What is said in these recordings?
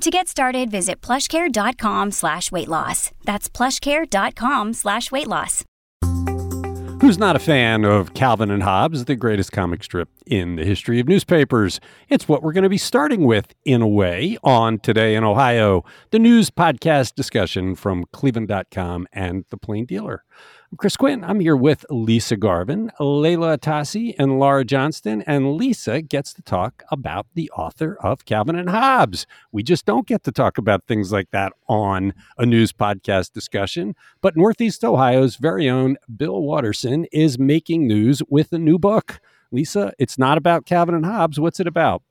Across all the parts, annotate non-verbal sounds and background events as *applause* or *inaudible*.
To get started, visit plushcare.com slash weight loss. That's plushcare.com slash weight loss. Who's not a fan of Calvin and Hobbes, the greatest comic strip in the history of newspapers? It's what we're going to be starting with, in a way, on Today in Ohio, the news podcast discussion from Cleveland.com and The Plain Dealer. I'm Chris Quinn. I'm here with Lisa Garvin, Leila Atassi, and Laura Johnston. And Lisa gets to talk about the author of Calvin and Hobbes. We just don't get to talk about things like that on a news podcast discussion. But Northeast Ohio's very own Bill Watterson is making news with a new book. Lisa, it's not about Calvin and Hobbes. What's it about?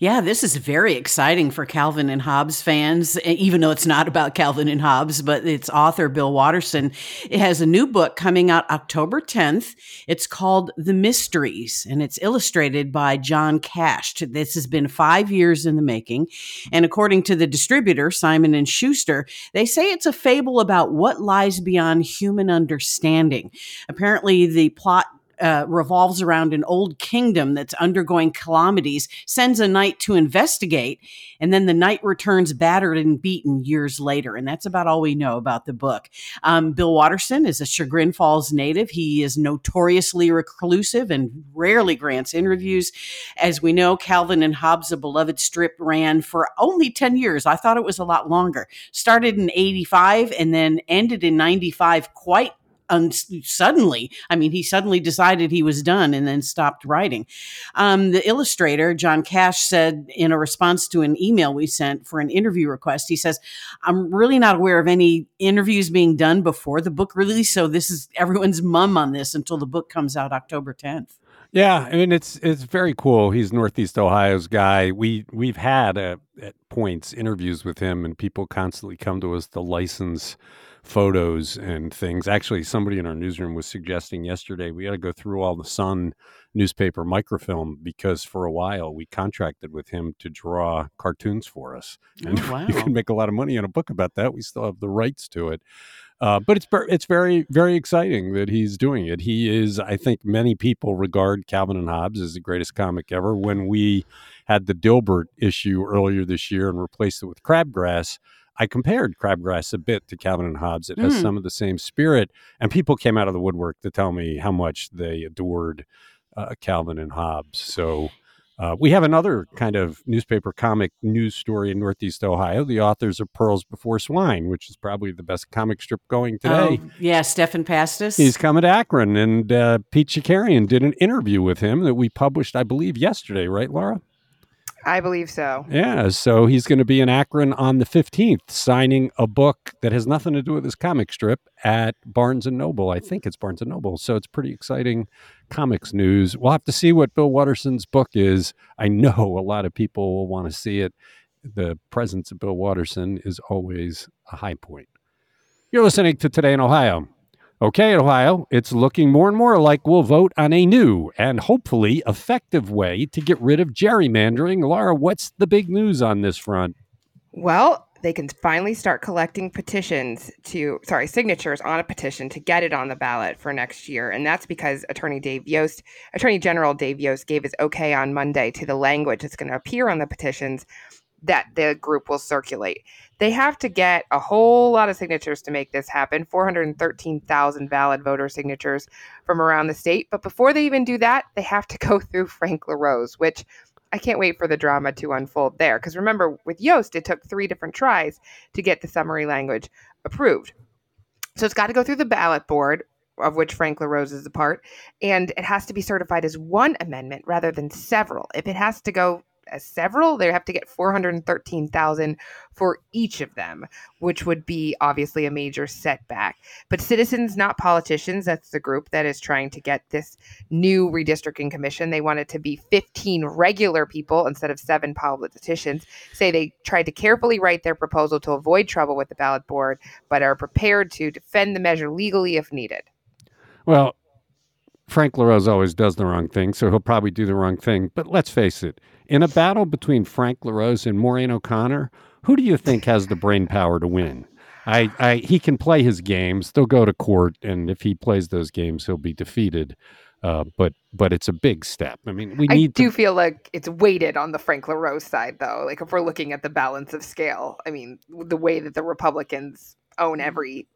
Yeah, this is very exciting for Calvin and Hobbes fans, even though it's not about Calvin and Hobbes, but its author, Bill Watterson, it has a new book coming out October 10th. It's called The Mysteries, and it's illustrated by John Kascht. This has been five years in the making. And according to the distributor, Simon and Schuster, they say it's a fable about what lies beyond human understanding. Apparently, the plot uh, revolves around an old kingdom that's undergoing calamities, sends a knight to investigate, and then the knight returns battered and beaten years later. And that's about all we know about the book. Um, Bill Watterson is a Chagrin Falls native. He is notoriously reclusive and rarely grants interviews. As we know, Calvin and Hobbes, a beloved strip, ran for only 10 years. I thought it was a lot longer. Started in 85 and then ended in 95 quite un- suddenly. I mean, he suddenly decided he was done and then stopped writing. Um, the illustrator, John Kascht, said in a response to an email we sent for an interview request, he says, I'm really not aware of any interviews being done before the book release. So this is everyone's mum on this until the book comes out October 10th. Yeah, I mean it's it's very cool. He's Northeast Ohio's guy. We we've had uh, at points interviews with him, and people constantly come to us to license photos and things. Actually, somebody in our newsroom was suggesting yesterday we got to go through all the Sun newspaper microfilm because for a while we contracted with him to draw cartoons for us, *laughs* and oh, wow. you can make a lot of money on a book about that. We still have the rights to it. Uh, but it's it's very very exciting that he's doing it. He is, I think, many people regard Calvin and Hobbes as the greatest comic ever. When we had the Dilbert issue earlier this year and replaced it with Crabgrass, I compared Crabgrass a bit to Calvin and Hobbes. It has mm. some of the same spirit, and people came out of the woodwork to tell me how much they adored uh, Calvin and Hobbes. So. Uh, we have another kind of newspaper comic news story in Northeast Ohio. The authors of Pearls Before Swine, which is probably the best comic strip going today. Oh, yeah, Stephan Pastis. He's coming to Akron, and uh, Pete Chakerian did an interview with him that we published, I believe, yesterday, right, Laura? I believe so. Yeah, so he's going to be in Akron on the 15th signing a book that has nothing to do with his comic strip at Barnes and Noble. I think it's Barnes and Noble. So it's pretty exciting comics news. We'll have to see what Bill Watterson's book is. I know a lot of people will want to see it. The presence of Bill Watterson is always a high point. You're listening to Today in Ohio. Okay, Ohio, it's looking more and more like we'll vote on a new and hopefully effective way to get rid of gerrymandering. Laura, what's the big news on this front? Well, they can finally start collecting petitions to, sorry, signatures on a petition to get it on the ballot for next year. And that's because Attorney Dave Yost, Attorney General Dave Yost gave his okay on Monday to the language that's going to appear on the petitions that the group will circulate. They have to get a whole lot of signatures to make this happen 413,000 valid voter signatures from around the state. But before they even do that, they have to *laughs* go through Frank LaRose, which I can't wait for the drama to unfold there. Because remember, with Yost, it took three different tries to get the summary language approved. So it's got to go through the ballot board, of which Frank LaRose is a part, and it has to be certified as one amendment rather than several. If it has to go as several, they have to get 413,000 for each of them, which would be obviously a major setback. But Citizens Not Politicians, that's the group that is trying to get this new redistricting commission. They want it to be 15 regular people instead of seven politicians. Say they tried to carefully write their proposal to avoid trouble with the ballot board, but are prepared to defend the measure legally if needed. Well, Frank LaRose always does the wrong thing, so he'll probably do the wrong thing. But let's face it, in a battle between Frank LaRose and Maureen O'Connor, who do you think has the brain power to win? I, I, he can play his games. They'll go to court, and if he plays those games, he'll be defeated. Uh, but but it's a big step. I mean, we need. I do to, feel like it's weighted on the Frank LaRose side, though. Like if we're looking at the balance of scale, I mean, the way that the Republicans own every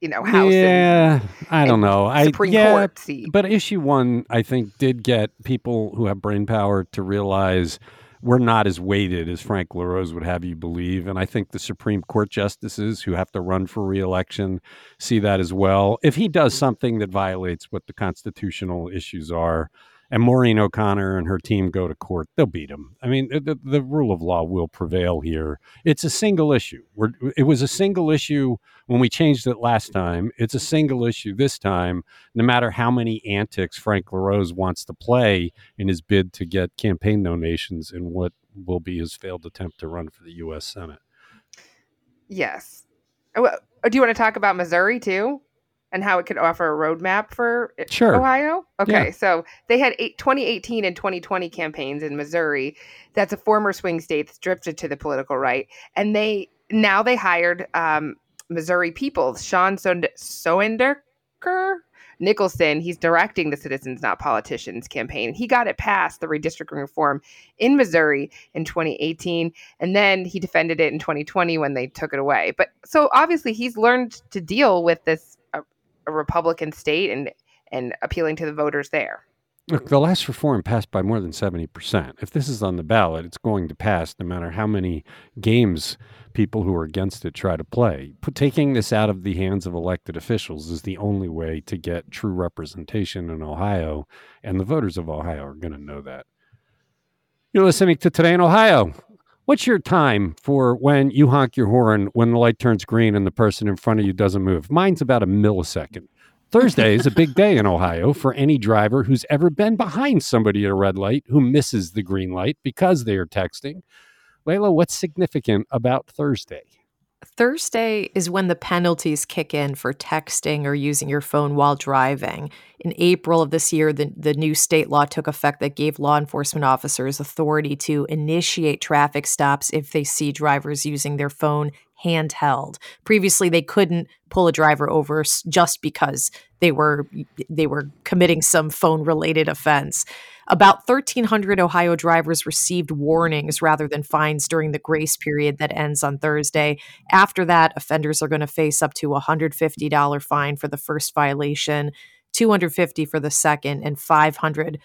you know house. Yeah, I don't know. I Supreme yeah, Court seat. but issue one, I think, did get people who have brain power to realize we're not as weighted as Frank LaRose would have you believe. And I think the Supreme Court justices who have to run for reelection see that as well. If he does something that violates what the constitutional issues are, and Maureen O'Connor and her team go to court, they'll beat him. I mean, the, the rule of law will prevail here. It's a single issue. We're, it was a single issue when we changed it last time. It's a single issue this time, no matter how many antics Frank LaRose wants to play in his bid to get campaign donations in what will be his failed attempt to run for the U.S. Senate. Yes. Oh, Do you want to talk about Missouri too? And how it could offer a roadmap for Sure. Ohio? Okay, Yeah. so they had eight, 2018 and 2020 campaigns in Missouri. That's a former swing state that's drifted to the political right. And they now they hired um, Missouri people, Sean Soendker Nicholson. He's directing the Citizens Not Politicians campaign. He got it passed, the redistricting reform in Missouri in 2018 and then he defended it in 2020 when they took it away. But so obviously he's learned to deal with this a, Republican state and and appealing to the voters there. Look, the last reform passed by more than 70%. If this is on the ballot, it's going to pass no matter how many games people who are against it try to play. Put, taking this out of the hands of elected officials is the only way to get true representation in Ohio, and the voters of Ohio are going to know that. You're listening to Today in Ohio. What's your time for when you honk your horn when the light turns green and the person in front of you doesn't move? Mine's about a millisecond. Thursday is a big day in Ohio for any driver who's ever been behind somebody at a red light who misses the green light because they are texting. Leila, what's significant about Thursday? Thursday is when the penalties kick in for texting or using your phone while driving. In April of this year, the, the new state law took effect that gave law enforcement officers authority to initiate traffic stops if they see drivers using their phone handheld. Previously, they couldn't pull a driver over just because they were they were committing some phone related offense. About 1,300 Ohio drivers received warnings rather than fines during the grace period that ends on Thursday. After that, offenders are going to face up to a $150 fine for the first violation, 250 for the second, and $500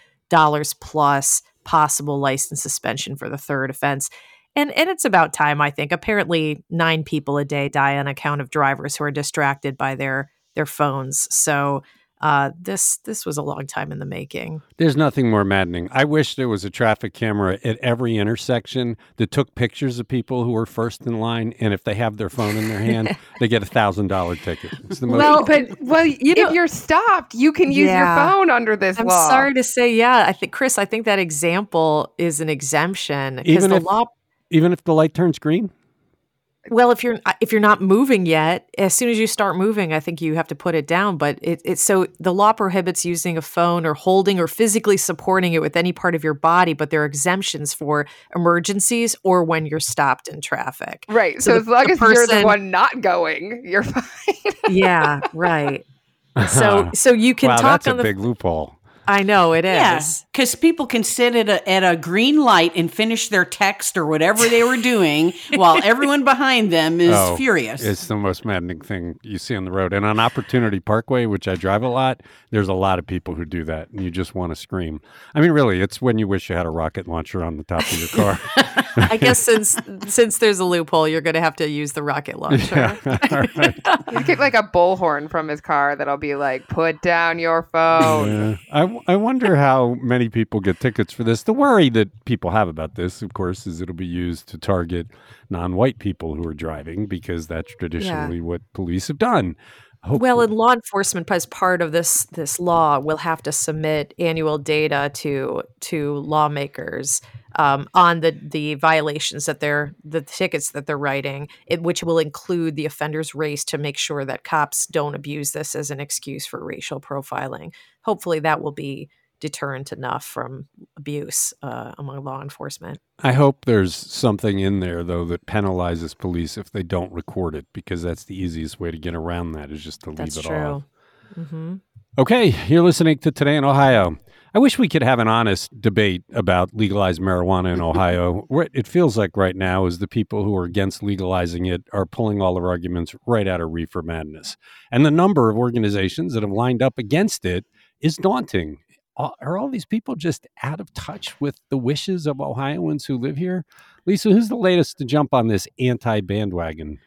plus possible license suspension for the third offense. And and it's about time, I think. Apparently, nine people a day die on account of drivers who are distracted by their their phones. So uh, this this was a long time in the making. There's nothing more maddening. I wish there was a traffic camera at every intersection that took pictures of people who were first in line, and if they have their phone in their hand, *laughs* they get a thousand dollar ticket. It's the most. Well, but well, if know- you're stopped, you can use Yeah. your phone under this I'm law. sorry to say, yeah, I think Chris, I think that example is an exemption because the if- law. Even if the light turns green, Well, if you're if you're not moving yet, as soon as you start moving, I think you have to put it down. But it, it's so the law prohibits using a phone or holding or physically supporting it with any part of your body. But there are exemptions for emergencies or when you're stopped in traffic. Right. So So, the- as long the as you're the one not going, you're fine. *laughs* yeah, right. So *laughs* so you can wow, talk that's a on the big loophole. I know it is. Yeah. Because people can sit at a, at a green light and finish their text or whatever they were doing *laughs* while everyone behind them is Oh, furious. It's the most maddening thing you see on the road. And on Opportunity Parkway, which I drive a lot, there's a lot of people who do that, and you just want to scream. I mean, really, it's when you wish you had a rocket launcher on the top of your car. *laughs* I guess since since there's a loophole, you're going to have to use the rocket *laughs* launcher. All right. He's get like a bullhorn from his car that'll be like, "Put down your phone." Yeah. I, w- I wonder how many people get tickets for this. The worry that people have about this, of course, is it'll be used to target non white people who are driving because that's traditionally what police have done. Well, Hopefully- and law enforcement, as part of this this law, will have to submit annual data to to lawmakers um, on the the violations that they're the tickets that they're writing, it, which will include the offender's race to make sure that cops don't abuse this as an excuse for racial profiling. Hopefully, that will be deterrent enough from abuse uh, among law enforcement. I hope there's something in there though that penalizes police if they don't record it because that's the easiest way to get around that is just to leave That's it true. off. hmm Okay, you're listening to Today in Ohio. I wish we could have an honest debate about legalized marijuana in Ohio. *laughs* What it feels like right now is the people who are against legalizing it are pulling all their arguments right out of reefer madness. And the number of organizations that have lined up against it is daunting. Are all these people just out of touch with the wishes of Ohioans who live here? Lisa, who's the latest to jump on this anti bandwagon?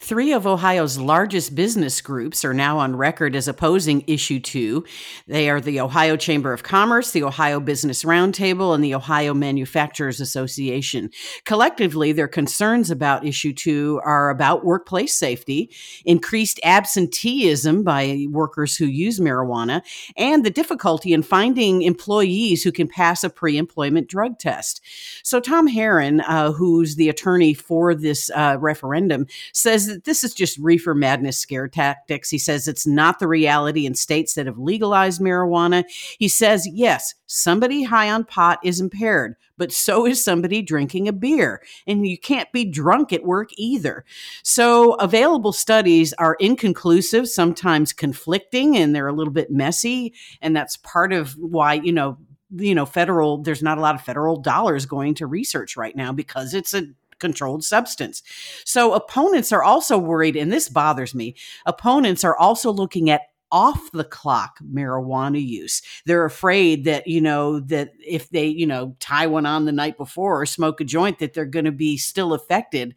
Three of Ohio's largest business groups are now on record as opposing Issue 2. They are the Ohio Chamber of Commerce, the Ohio Business Roundtable, and the Ohio Manufacturers Association. Collectively, their concerns about Issue 2 are about workplace safety, increased absenteeism by workers who use marijuana, and the difficulty in finding employees who can pass a pre employment drug test. So, Tom Haren, uh, who's the attorney for this uh, referendum, says this is just reefer madness scare tactics. He says it's not the reality in states that have legalized marijuana. He says, yes, somebody high on pot is impaired, but so is somebody drinking a beer. And you can't be drunk at work either. So available studies are inconclusive, sometimes conflicting, and they're a little bit messy. And that's part of why, you know, you know, federal, there's not a lot of federal dollars going to research right now because it's a controlled substance. So opponents are also worried, and this bothers me. Opponents are also looking at off the clock marijuana use. They're afraid that, you know, that if they, you know, tie one on the night before or smoke a joint, that they're going to be still affected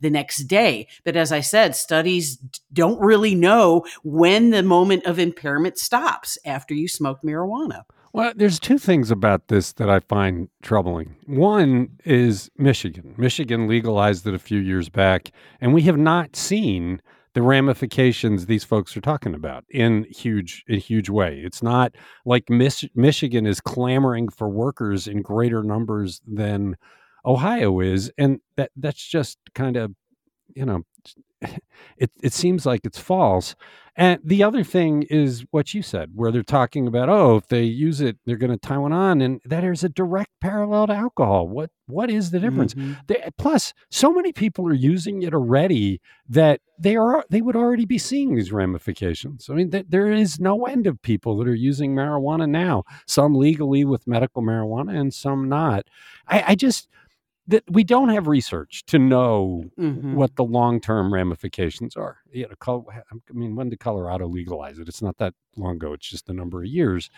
the next day. But as I said, studies don't really know when the moment of impairment stops after you smoke marijuana. Well, there's two things about this that I find troubling. One is Michigan. Michigan legalized it a few years back, and we have not seen the ramifications these folks are talking about in huge in huge way. It's not like Mich- Michigan is clamoring for workers in greater numbers than Ohio is, and that that's just kind of you know it it seems like it's false. And the other thing is what you said, where they're talking about, oh, if they use it, they're going to tie one on, and that is a direct parallel to alcohol. What what is the difference? Mhm. They, plus, so many people are using it already that they are they would already be seeing these ramifications. I mean, th- there is no end of people that are using marijuana now. Some legally with medical marijuana, and some not. I, I just that we don't have research to know Mhm. what the long term ramifications are. You know, I mean, when did Colorado legalize it? It's not that long ago. It's just a number of years.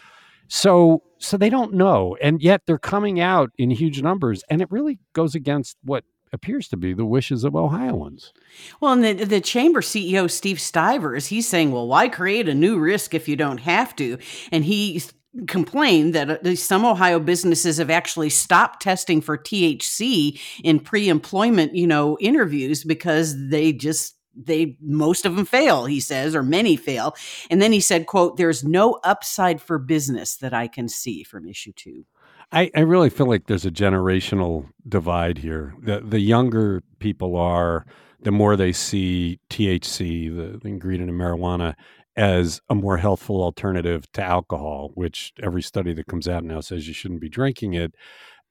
So, so they don't know, and yet they're coming out in huge numbers, and it really goes against what appears to be the wishes of Ohioans. Well, and the, the chamber CEO, Steve Stivers, he's saying, well, why create a new risk if you don't have to? And he complained that uh, some Ohio businesses have actually stopped testing for THC in pre-employment, you know, interviews because they just they most of them fail he says or many fail and then he said quote there's no upside for business that i can see from issue 2 I, I really feel like there's a generational divide here. The the younger people are, the more they see THC, the, the ingredient in marijuana, as a more healthful alternative to alcohol, which every study that comes out now says you shouldn't be drinking it.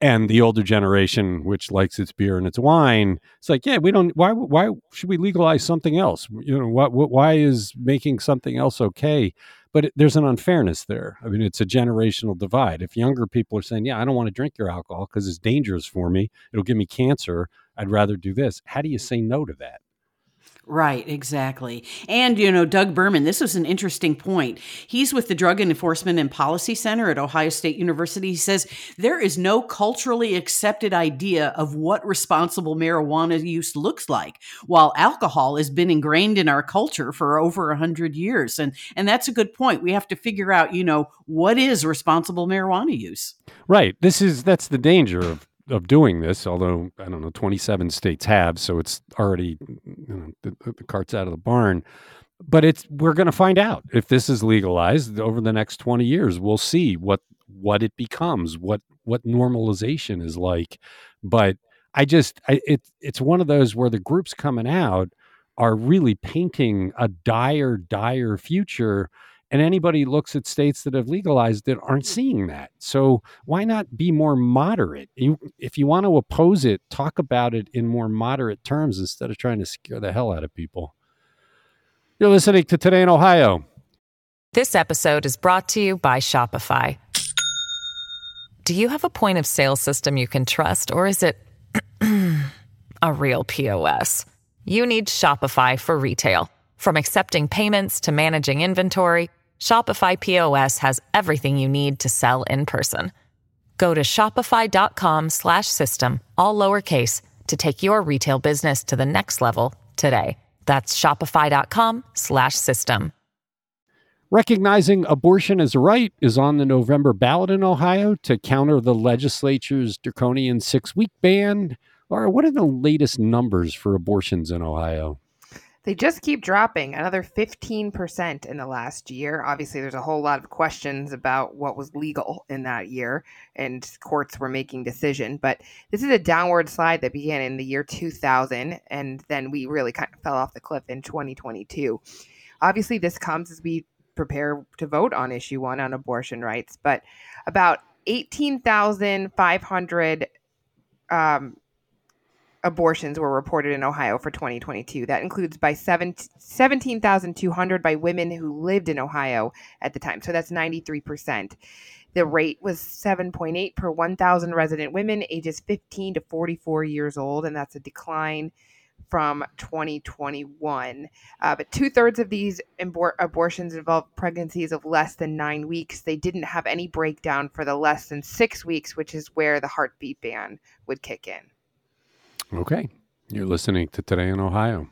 and the older generation which likes its beer and its wine it's like yeah we don't why why should we legalize something else? You know what, what why is making something else okay? But it, there's an unfairness there. I mean it's a generational divide. If younger people are saying yeah i don't want to drink your alcohol because it's dangerous for me. It'll give me cancer. I'd rather do this. How do you mm. say no to that Right, exactly. And, you know, Doug Berman, this was an interesting point. He's with the Drug Enforcement and Policy Center at Ohio State University. He says there is no culturally accepted idea of what responsible marijuana use looks like, while alcohol has been ingrained in our culture for over a hundred years. And and that's a good point. We have to figure out, you know, what is responsible marijuana use. Right. This is that's the danger of of doing this, although I don't know, 27 states have, so it's already you know, the, the cart's out of the barn. But it's we're going to find out if this is legalized over the next 20 years. We'll see what what it becomes, what what normalization is like. But I just I, it it's one of those where the groups coming out are really painting a dire, dire future and anybody looks at states that have legalized it aren't hmm. seeing that. So why not be more moderate? You, if you want to oppose it, talk about it in more moderate terms instead of trying to scare the hell out of people. You're listening to Today in Ohio. This episode is brought to you by Shopify. Do you have a point of sale system you can trust, or is it *clears throat* a real POS? You need Shopify for retail. From accepting payments to managing inventory, Shopify POS has everything you need to sell in person. Go to shopify.com/system all lowercase to take your retail business to the next level today. That's shopify.com/system. Recognizing abortion as a right is on the November ballot in Ohio to counter the legislature's draconian 6-week ban. Laura, what are the latest numbers for abortions in Ohio? They just keep dropping another 15% in the last year. Obviously, there's a whole lot of questions about what was legal in that year, and courts were making decision. But this is a downward slide that began in the year 2000, and then we really kind of fell off the cliff in 2022. Obviously, this comes as we prepare to vote on issue one on abortion rights, but about 18,500 um, abortions were reported in Ohio for 2022. That includes by 17,200 by women who lived in Ohio at the time. So that's 93%. The rate was 7.8 per 1,000 resident women ages 15 to 44 years old, and that's a decline from 2021. Uh, but two thirds of these abor- abortions involved pregnancies of less than nine weeks. They didn't have any breakdown for the less than six weeks, which is where the heartbeat ban would kick in. Okay. You're listening to Today in Ohio.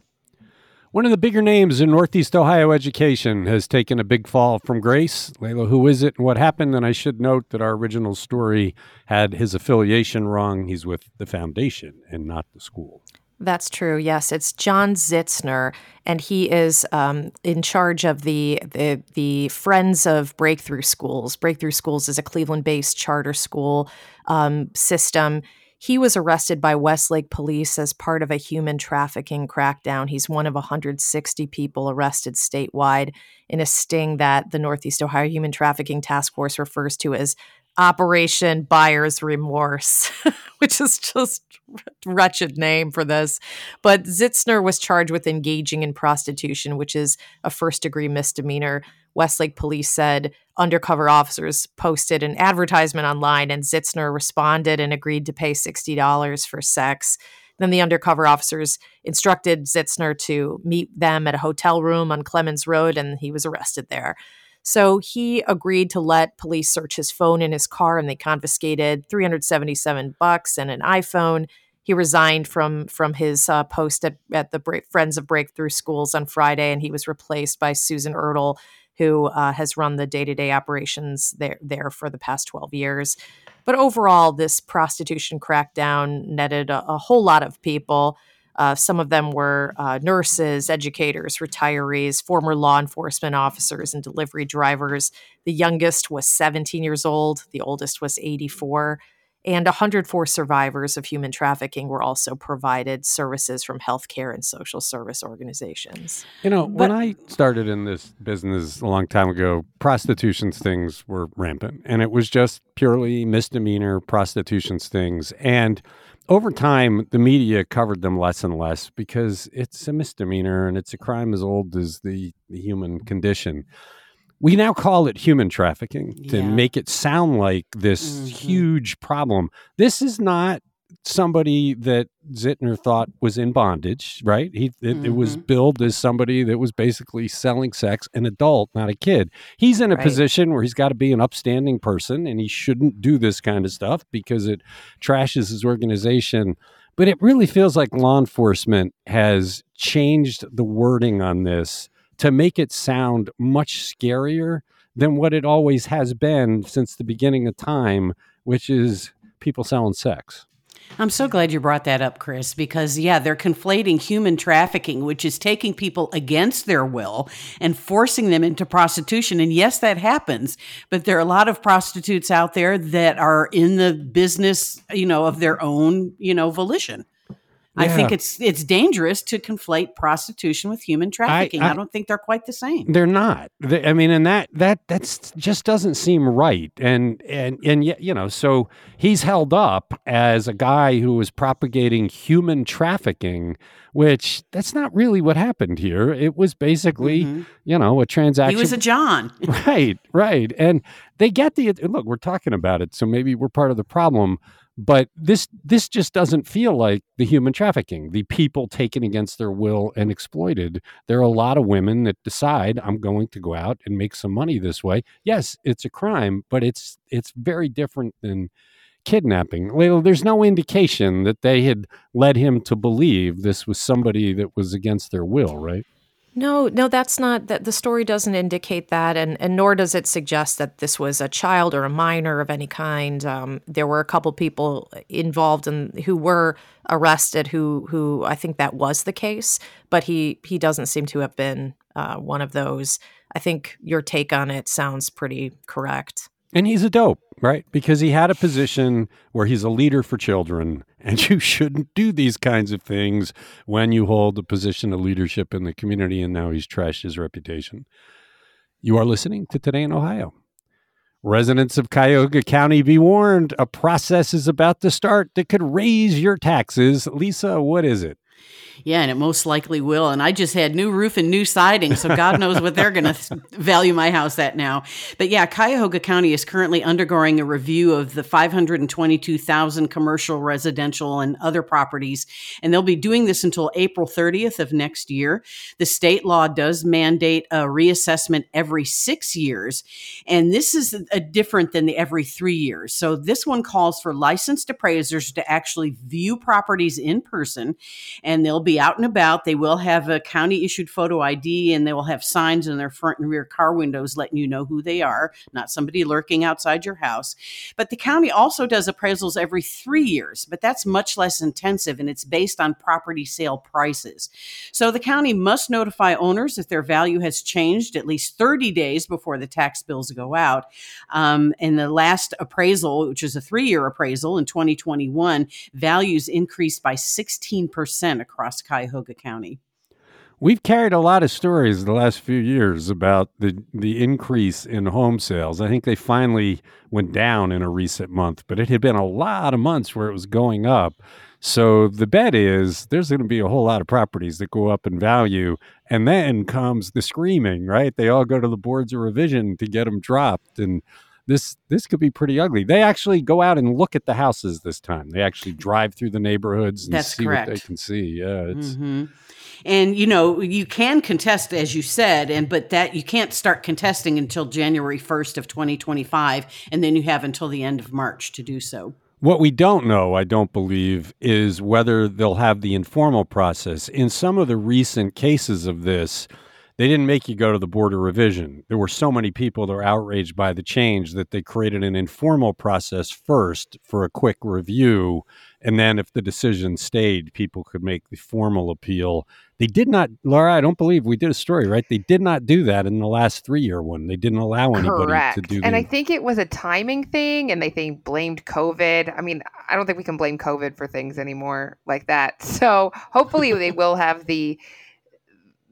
One of the bigger names in Northeast Ohio education has taken a big fall from grace. Leila, who is it and what happened? And I should note that our original story had his affiliation wrong. He's with the foundation and not the school. That's true. Yes, it's John Zitzner, and he is um, in charge of the, the the Friends of Breakthrough Schools. Breakthrough Schools is a Cleveland-based charter school um, system he was arrested by Westlake police as part of a human trafficking crackdown. He's one of 160 people arrested statewide in a sting that the Northeast Ohio Human Trafficking Task Force refers to as Operation Buyer's Remorse, *laughs* which is just wretched name for this. But Zitzner was charged with engaging in prostitution, which is a first degree misdemeanor. Westlake police said undercover officers posted an advertisement online and Zitzner responded and agreed to pay $60 for sex. Then the undercover officers instructed Zitzner to meet them at a hotel room on Clemens Road, and he was arrested there. So he agreed to let police search his phone in his car, and they confiscated 377 bucks and an iPhone. He resigned from from his uh, post at, at the Bra- Friends of Breakthrough Schools on Friday, and he was replaced by Susan Ertl, who uh, has run the day to day operations there there for the past 12 years. But overall, this prostitution crackdown netted a, a whole lot of people. Uh, some of them were uh, nurses, educators, retirees, former law enforcement officers, and delivery drivers. The youngest was 17 years old, the oldest was 84. And 104 survivors of human trafficking were also provided services from healthcare and social service organizations. You know, but, when I started in this business a long time ago, prostitution stings were rampant, and it was just purely misdemeanor prostitution stings. And over time, the media covered them less and less because it's a misdemeanor and it's a crime as old as the, the human condition. We now call it human trafficking to yeah. make it sound like this mm-hmm. huge problem. This is not somebody that Zitzner thought was in bondage, right? He it, mm-hmm. it, was mm-hmm. billed as somebody that was basically selling sex, an adult, not a kid. He's in a right. position where he's got to be an upstanding person, and he shouldn't do this kind of stuff because it trashes his organization. But it really feels like law enforcement has changed the wording on this to make it sound much scarier than what it always has been since the beginning of time, which is people selling sex. I'm so glad you brought that up, Chris, because yeah, they're conflating human trafficking, which is taking people against their will and forcing them into prostitution. And yes, that happens, but there are a lot of prostitutes out there that are in the business, you know, of their own, you know, volition. Yeah. I think it's it's dangerous to conflate prostitution with human trafficking. I, I, I don't think they're quite the same. They're not. They, I mean, and that that that's just doesn't seem right. And and and yet, you know, so he's held up as a guy who was propagating human trafficking, which that's not really what happened here. It was basically, mm-hmm. you know, a transaction. He was a John. *laughs* *laughs* right, right. And they get the look. We're talking about it, so maybe we're part of the problem but this this just doesn't feel like the human trafficking. The people taken against their will and exploited. There are a lot of women that decide i'm going to go out and make some money this way. Yes it's a crime but it's it's very different than kidnapping. There's no indication that they had led him to believe this was somebody that was against their will right no, no, that's not that the story doesn't indicate that, and, and nor does it suggest that this was a child or a minor of any kind. Um, there were a couple people involved and in, who were arrested who who I think that was the case, but he he doesn't seem to have been uh, one of those. I think your take on it sounds pretty correct. And he's a dope, right? Because he had a position where he's a leader for children, and *laughs* you shouldn't do these kinds of things when you hold a position of leadership in the community, and now he's trashed his reputation. You are listening to Today in Ohio. Residents of Cuyahoga County, be warned a process is about to start that could raise your taxes. Lisa, what is it? Yeah, and it most likely will. And I just had new roof and new siding, so God knows what they're going *laughs* to value my house at now. But yeah, Cuyahoga County is currently undergoing a review of the 522,000 commercial, residential, and other properties, and they'll be doing this until April 30th of next year. The state law does mandate a reassessment every six years, and this is a different than the every three years. So this one calls for licensed appraisers to actually view properties in person, and they'll be out and about. They will have a county issued photo ID and they will have signs in their front and rear car windows letting you know who they are, not somebody lurking outside your house. But the county also does appraisals every three years, but that's much less intensive and it's based on property sale prices. So the county must notify owners if their value has changed at least 30 days before the tax bills go out. Um, and the last appraisal, which is a three year appraisal in 2021, values increased by 16% across across Cuyahoga County. We've carried a lot of stories the last few years about the the increase in home sales. I think they finally went down in a recent month, but it had been a lot of months where it was going up. So the bet is there's going to be a whole lot of properties that go up in value, and then comes the screaming. Right? They all go to the boards of revision to get them dropped, and this this could be pretty ugly. They actually go out and look at the houses this time. They actually drive through the neighborhoods and That's see correct. what they can see. Yeah, it's. Mm-hmm. And you know you can contest as you said, and but that you can't start contesting until January first of 2025, and then you have until the end of March to do so. What we don't know, I don't believe, is whether they'll have the informal process. In some of the recent cases of this, they didn't make you go to the board of revision. There were so many people that were outraged by the change that they created an informal process first for a quick review And then if the decision stayed, people could make the formal appeal. They did not, Laura, I don't believe we did a story, right? They did not do that in the last three year one. They didn't allow anybody Correct. to do that. and the, I think it was a timing thing and they think blamed COVID. I mean, I don't think we can blame COVID for things anymore like that. *laughs* So hopefully they will have the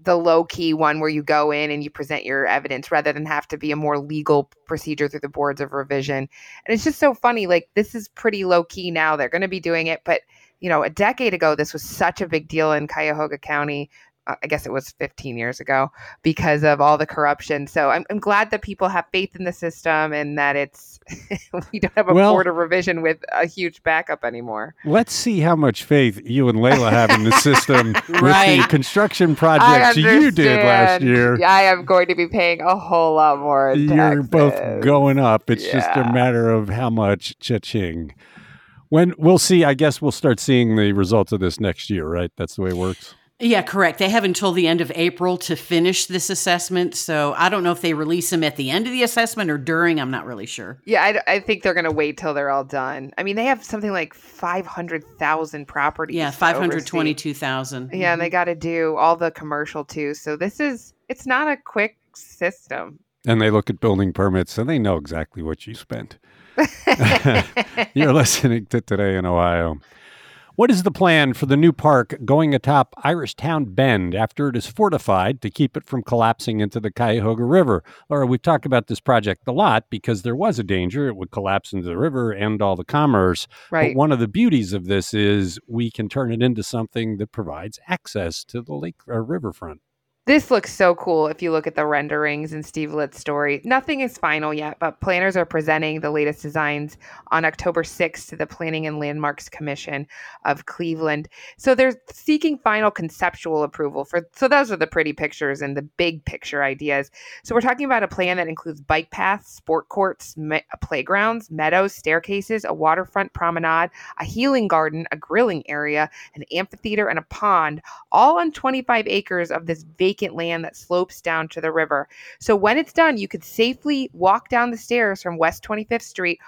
the low key one where you go in and you present your evidence rather than have to be a more legal procedure through the boards of revision. And it's just so funny. Like this is pretty low key now. They're going to be doing it, but you know, a decade ago, this was such a big deal in Cuyahoga County. Uh, I guess it was 15 years ago because of all the corruption. So I'm, I'm glad that people have faith in the system and that it's *laughs* we don't have a Well- board of revision with a huge backup anymore. Let's see how much faith you and Leila have in the system *laughs* with the construction projects you did last year. I am going to be paying a whole lot more. You're both going up. It's just a matter of how much cha-ching. When we'll see, I guess we'll start seeing the results of this next year, right? That's the way it works. Yeah, correct. They have until the end of April to finish this assessment. So I don't know if they release them at the end of the assessment or during. I'm not really sure. Yeah, I, I think they're going to wait till they're all done. I mean, they have something like 500,000 properties. Yeah, to five hundred oversee. twenty-two thousand. Yeah, and they mm-hmm. got to do all the commercial too. So this is, it's not a quick system. And they look at building permits and they know exactly what you spent. *laughs* You're listening to Today in Ohio. What is the plan for the new park going atop Irishtown Bend after it is fortified to keep it from collapsing into the Cuyahoga River? Laura, we've talked about this project a lot because there was a danger it would collapse into the river and all the commerce. right. But one of the beauties of this is we can turn it into something that provides access to the lake or riverfront. This looks so cool if you look at the renderings in Steve Litt's story. Nothing is final yet, but planners are presenting the latest designs on October 6th to the Planning and Landmarks Commission of Cleveland. So they're seeking final conceptual approval for so those are the pretty pictures and the big picture ideas. So we're talking about a plan that includes bike paths, sport courts, me- playgrounds, meadows, staircases, a waterfront promenade, a healing garden, a grilling area, an amphitheater and a pond all on 25 acres of this vacant land that slopes down to the river. So when it's done, you could safely walk down the stairs from West 25th Street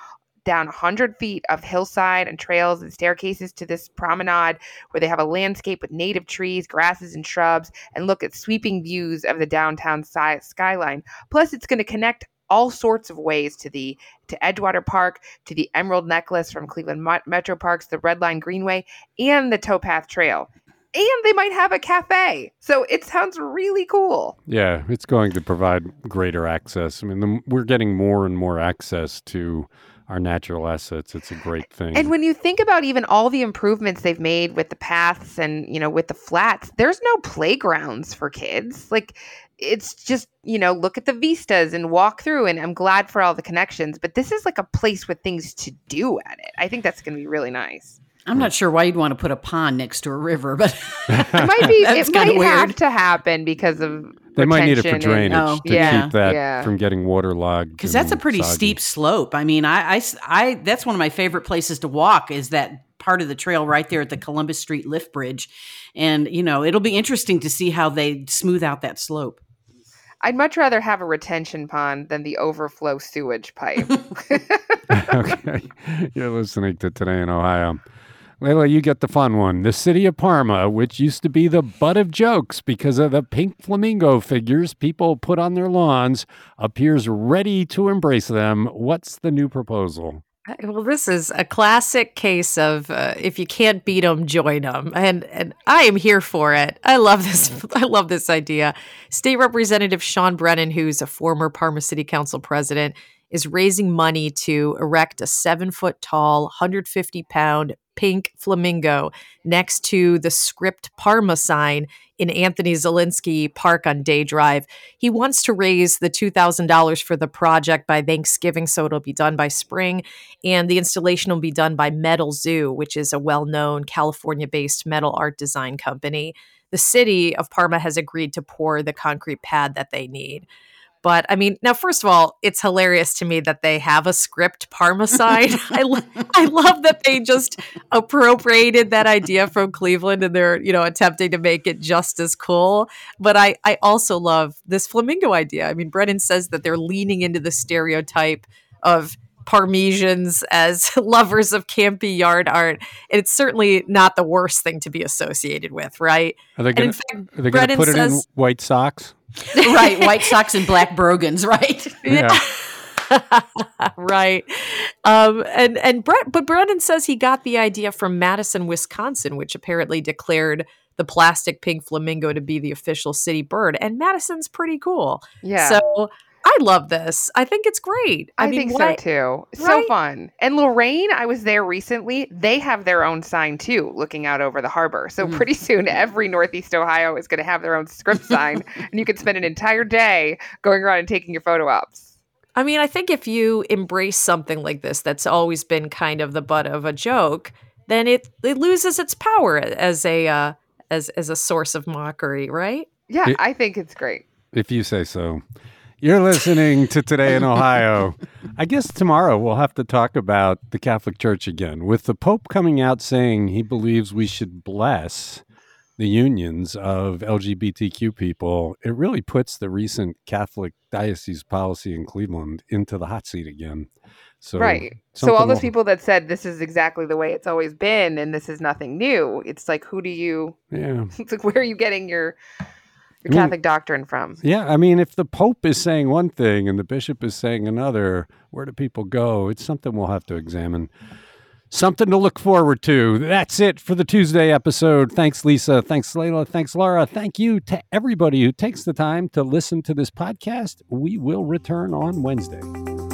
down 100 feet of hillside and trails and staircases to this promenade where they have a landscape with native trees, grasses, and shrubs, and look at sweeping views of the downtown si- skyline. Plus, it's going to connect all sorts of ways to the to Edgewater Park, to the Emerald Necklace from Cleveland Metro Parks, the Red Line Greenway, and the Towpath Trail. And they might have a cafe. So it sounds really cool. Yeah, it's going to provide greater access. I mean, the, we're getting more and more access to our natural assets. It's a great thing. And when you think about even all the improvements they've made with the paths and, you know, with the flats, there's no playgrounds for kids. Like it's just, you know, look at the vistas and walk through and I'm glad for all the connections, but this is like a place with things to do at it. I think that's going to be really nice. I'm not sure why you'd want to put a pond next to a river, but *laughs* It might be it kinda might have to happen because of they might need it for retention and- drainage Oh, to yeah, keep that yeah. from getting waterlogged. because that's a pretty soggy. steep slope. I mean, I, I s- I- that's one of my favorite places to walk is that part of the trail right there at the Columbus Street lift bridge, and you know it'll be interesting to see how they smooth out that slope. I'd much rather have a retention pond than the overflow sewage pipe. *laughs* *laughs* okay. You're listening to Today in Ohio. Leila, you get the fun one. The city of Parma, which used to be the butt of jokes because of the pink flamingo figures people put on their lawns, appears ready to embrace them. What's the new proposal? Uh, Well, this is a classic case of uh, if you can't beat them, join them, and and I am here for it. I love this. *laughs* I love this idea. State Representative Sean Brennan, who's a former Parma City Council president, is raising money to erect a seven foot tall, 150 pound pink flamingo next to the script Parma sign in Anthony Zelinsky Park on Day Drive. He wants to raise the $2,000 for the project by Thanksgiving, so it'll be done by spring. And the installation will be done by Metal Zoo, which is a well known California based metal art design company. The city of Parma has agreed to pour the concrete pad that they need. But I mean, now, first of all, it's hilarious to me that they have a script Parma sign. *laughs* I, lo- I love that they just appropriated that idea from Cleveland and they're, you know, attempting to make it just as cool. But I, I also love this flamingo idea. I mean, Brennan says that they're leaning into the stereotype of Parmesians as *laughs* lovers of campy yard art. It's certainly not the worst thing to be associated with, right? Are they And going in fact, to put it in says- white socks? *laughs* right, white socks and black brogans, right? Yeah. *laughs* right. Um, and and Brett, but Brennan says he got the idea from Madison, Wisconsin, which apparently declared the plastic pink flamingo to be the official city bird. And Madison's pretty cool. Yeah. So I love this. I think it's great. I, I, mean, think what so I- too. So fun. And Lorain, I was there recently. They have their own sign too, looking out over the harbor. So Mhm. pretty soon, every Northeast Ohio is going to have their own script sign, *laughs* and you can spend an entire day going around and taking your photo ops. I mean, I think if you embrace something like this that's always been kind of the butt of a joke, then it it loses its power as a uh, as as a source of mockery, right? Yeah, It- I think it's great. If you say so. You're listening to Today in Ohio. I guess tomorrow we'll have to talk about the Catholic Church again. With the Pope coming out saying he believes we should bless the unions of LGBTQ people, it really puts the recent Catholic diocese policy in Cleveland into the hot seat again. So right. So all those people that said this is exactly the way it's always been and this is nothing new, it's like who do you Yeah. *laughs* it's like where are you getting your your I mean- Catholic doctrine from? Yeah, I mean, if the Pope is saying one thing and the bishop is saying another, where do people go? It's something we'll have to examine. Something to look forward to. That's it for the Tuesday episode. Thanks, Lisa. Thanks, Leila. Thanks, Laura. Thank you to everybody who takes the time to listen to this podcast. We will return on Wednesday.